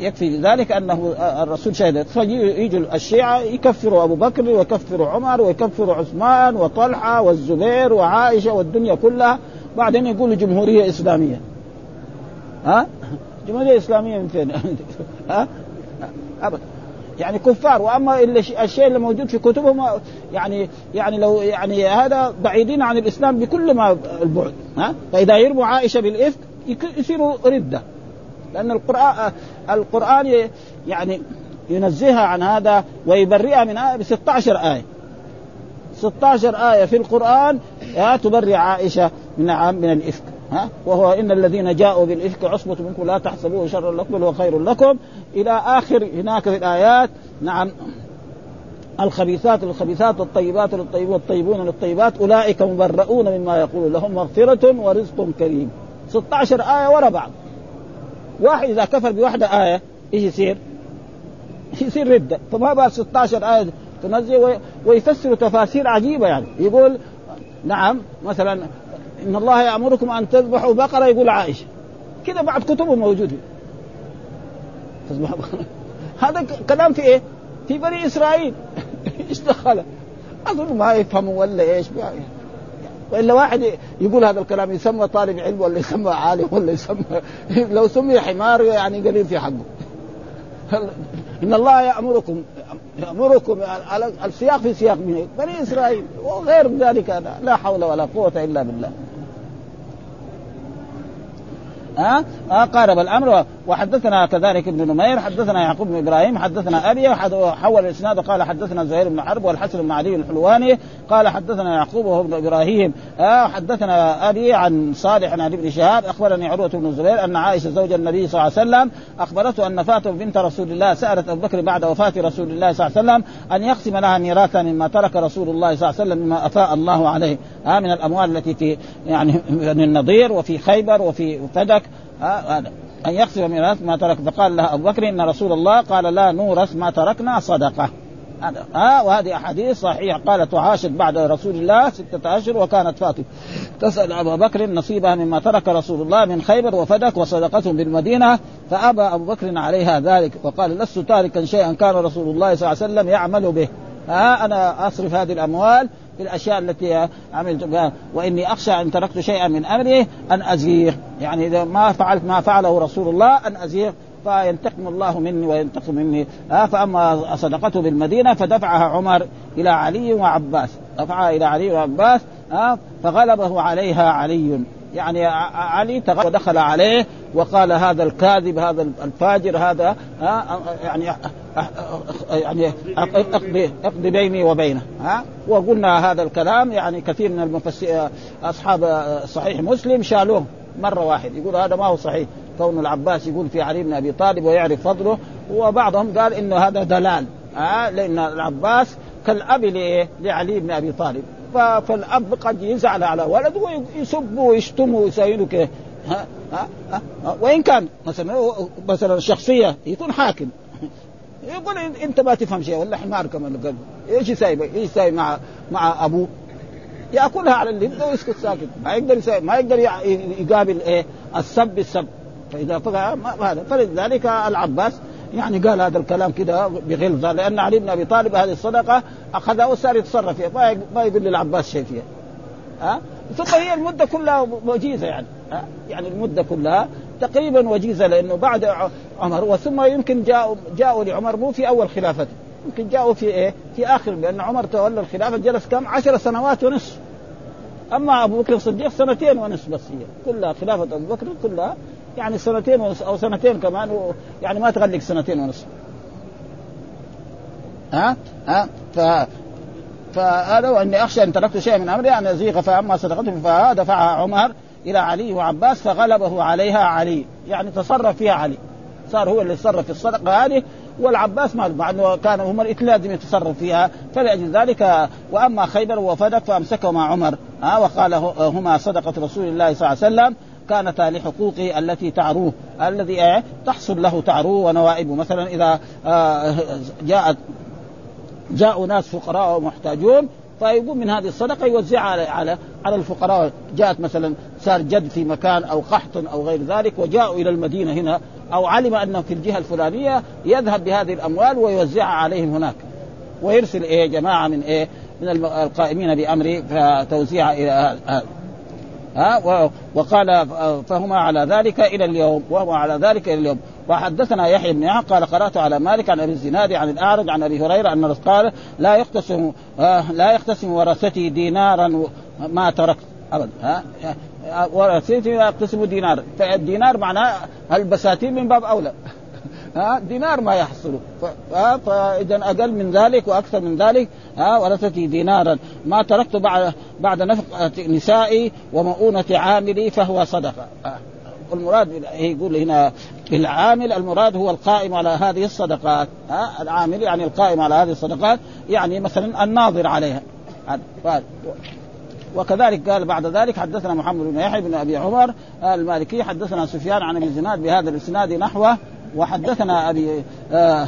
يكفي ذلك أنه الرسول شهد. فيجوا الشيعة يكفروا أبو بكر ويكفروا عمر ويكفروا عثمان وطلحة والزبير وعائشة والدنيا كلها. بعدين يقولوا جمهورية إسلامية. ها؟ جمهورية إسلامية من فين؟ ها؟ أبدا. يعني كفار. وأما الشيء اللي موجود في كتبهم يعني يعني لو يعني هذا بعيدين عن الإسلام بكل ما البعد. ها؟ فإذا يرموا عائشة بالإفك يصيروا ردة. لأن القرآن القران يعني ينزهها عن هذا ويبرئها من آية ب 16 آية. 16 آية في القرآن تبرئ عائشة من من الإفك. ها؟ وهو إن الذين جاءوا بالإفك عصبة منكم لا تحسبوه شرا لكم بل هو خير لكم. إلى آخر هناك في الآيات نعم الخبيثات للخبيثات والطيبات للطيبين والطيبون للطيبات أولئك مبرؤون مما يقول لهم مغفرة ورزق كريم. 16 آية ورا بعض. واحد إذا كفر بواحدة آية إيش يصير؟ يصير ردة؟ فما بال 16 آية تنزل ويفسر تفاسير عجيبة يعني. يقول نعم مثلا إن الله يأمركم أن تذبحوا بقرة يقول عائشة. كذا بعد كتبه موجوده هذا كلام في إيه؟ في بني إسرائيل. إيش دخله؟ أظن ما يفهموا ولا إيش. والا واحد يقول هذا الكلام يسمى طالب علم ولا يسمى عالم ولا يسمى لو سمي حمار يعني قليل في حقه. إن الله يامركم يأمركم السياق في سياق من بني إسرائيل وغير ذلك لا حول ولا قوة إلا بالله. ها أه؟ قارب الأمر وحدثنا كذلك ابن نمير حدثنا يعقوب بن إبراهيم حدثنا أبي وحول الإسناد قال حدثنا زهير بن حرب والحسن بن علي الحلواني قال حدثنا يعقوب وهو ابن إبراهيم آه حدثنا أبي عن صالح عن ابن شهاب أخبرني عروة بن الزبير أن عائشة زوج النبي صلى الله عليه وسلم أخبرته أن فاطمة بنت رسول الله سألت أبو بكر بعد وفاة رسول الله صلى الله عليه وسلم أن يقسم لها ميراثا مما ترك رسول الله صلى الله عليه وسلم مما أفاء الله عليه. آه من الأموال التي في يعني من النضير وفي خيبر وفي فدك. هذا. آه أن يقسم ميراث ما ترك. فقال لها أبو بكر إن رسول الله قال لا نورث ما تركنا صدقة. ها وهذه أحاديث صحيحة. قالت وعاشت بعد رسول الله ستة أشهر وكانت فاطمة. تسأل ابا بكر نصيبها مما ترك رسول الله من خيبر وفدك وصدقته بالمدينة. فأبى أبو بكر عليها ذلك وقال لست تاركا شيئا كان رسول الله صلى الله عليه وسلم يعمل به. ها أنا أصرف هذه الأموال في الأشياء التي عملت وإني أخشى أن تركت شيئا من امره أن أزيغ. يعني إذا ما فعلت ما فعله رسول الله أن أزيغ فينتقم الله مني وينتقم مني. آه فأما صدقته بالمدينة فدفعها عمر إلى علي وعباس. دفعها إلى علي وعباس آه فغلبه عليها علي. يعني علي ودخل عليه وقال هذا الكاذب هذا الفاجر هذا ها يعني يعني اقضي اقضي بيني وبينه ها. وقلنا هذا الكلام يعني كثير من المفسر أصحاب صحيح مسلم شالوه مرة واحد يقول هذا ما هو صحيح. كون العباس يقول في علي بن أبي طالب ويعرف فضله وبعضهم قال إنه هذا دلال ها لأن العباس كالأب لعلي بن أبي طالب. فالأب قد يزعل على ولده ويسبه ويشتمه ويساوي كده ها؟ ها؟ ها؟ وإن كان مثلا مثلا شخصية يكون حاكم. يقول إنت ما تفهم شيء ولا حمار كمان إيش يساوي إيش يساوي مع مع أبوه؟ يأكلها على اللب ويسكت ساكت. ما يقدر يساوي ما يقدر يقابل إيه؟ السب بالسب. فإذا فقع هذا. فلذلك العباس يعني قال هذا الكلام كده بغلظه لأن علي بن أبي طالب هذه الصدقة أخذها وصار يتصرف فيها ما يقول للعباس شيء فيها ها ثم هي المدة كلها وجيزه يعني ها يعني المدة كلها تقريبا وجيزه لأنه بعد عمر وثم يمكن جاءوا جاءوا لعمر مو في أول خلافته يمكن جاءوا في إيه؟ في آخر لأن عمر تولى الخلافة جلس كم؟ عشر سنوات ونصف أما أبو بكر الصديق سنتين ونصف بس هي كلها خلافة أبو بكر كلها يعني سنتين ونصف أو سنتين كمان يعني ما تغلق سنتين ونصف ها؟ ها؟ ف فهذا واني أخشى إن تركت شيئا من أمري أن أزيغ فأما صدقته فدفعها عمر إلى علي وعباس فغلبه عليها علي. يعني تصرف فيها علي. صار هو اللي يتصرف في الصدقة هذه والعباس ما مع إنه كان هم الاثنين لازم يتصرف فيها. فلأجل ذلك وأما خيبر وفدك فامسكه مع عمر. ها؟ وقال هما صدقة رسول الله صلى الله عليه وسلم. كانتا لحقوقه التي تعروه الذي إيه تحصل له تعروه ونوائبه مثلا إذا آه، جاءت جاءوا ناس فقراء ومحتاجون فيقوم من هذه الصدقة يوزعها على على على الفقراء. جاءت مثلا صار جد في مكان أو قحط أو غير ذلك وجاءوا إلى المدينة هنا أو علم أنه في الجهة الفلانية يذهب بهذه الأموال ويوزعها عليهم هناك. ويرسل إيه جماعة من إيه من القائمين بامره فتوزيعها إلى ها وقال فهما على ذلك إلى اليوم وهو على ذلك إلى اليوم. وحدثنا يحيى بن يحيى قال قرأت على مالك عن أبي الزناد عن الأعرج عن أبي هريرة أن قال لا يقتسم لا يقتسم ورثتي دينارا ما تركت. ابدا ها ورثتي يقتسم دينار. فالدينار معناه البساتين من باب أولى. ها دينار ما يحصل فإذا أقل من ذلك وأكثر من ذلك ها ورثتي دينارا. ما تركت بعد بعد نفقه نسائي ومؤونة عاملي فهو صدقة. والمراد يقول هنا العامل المراد هو القائم على هذه الصدقات. ها العامل يعني القائم على هذه الصدقات يعني مثلا الناظر عليها. وكذلك قال بعد ذلك حدثنا محمد بن يحيى بن أبي عمر المالكي حدثنا سفيان عن ابن زناد بهذا الإسناد نحوه. وحدثنا أبي آه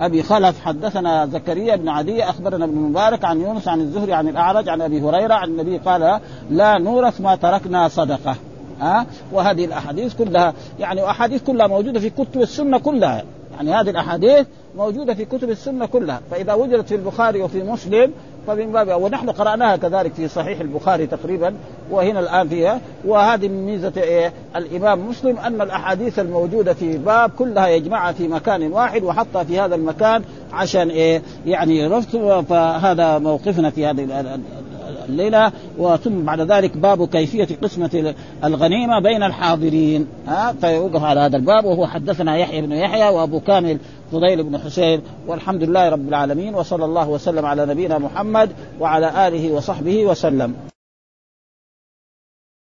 أبي خلف حدثنا زكريا بن عدي أخبرنا ابن مبارك عن يونس عن الزهري عن الأعرج عن أبي هريرة عن النبي قال لا نورث ما تركنا صدقة. ها وهذه الأحاديث كلها يعني أحاديث كلها موجودة في كتب السنة كلها. يعني هذه الأحاديث موجودة في كتب السنة كلها. فإذا وجدت في البخاري وفي مسلم فمن باب ونحن قرأناها كذلك في صحيح البخاري تقريبا وهنا الآن فيها. وهذه من ميزة إيه؟ الإمام مسلم أن الأحاديث الموجودة في باب كلها يجمعها في مكان واحد وحطها في هذا المكان عشان إيه؟ يعني فهذا موقفنا في هذه الليلة وثم بعد ذلك باب كيفية قسمة الغنيمة بين الحاضرين. ها فيوقف على هذا الباب وهو حدثنا يحيى بن يحيى وأبو كامل فضيل بن حسين. والحمد لله رب العالمين وصلى الله وسلم على نبينا محمد وعلى آله وصحبه وسلم.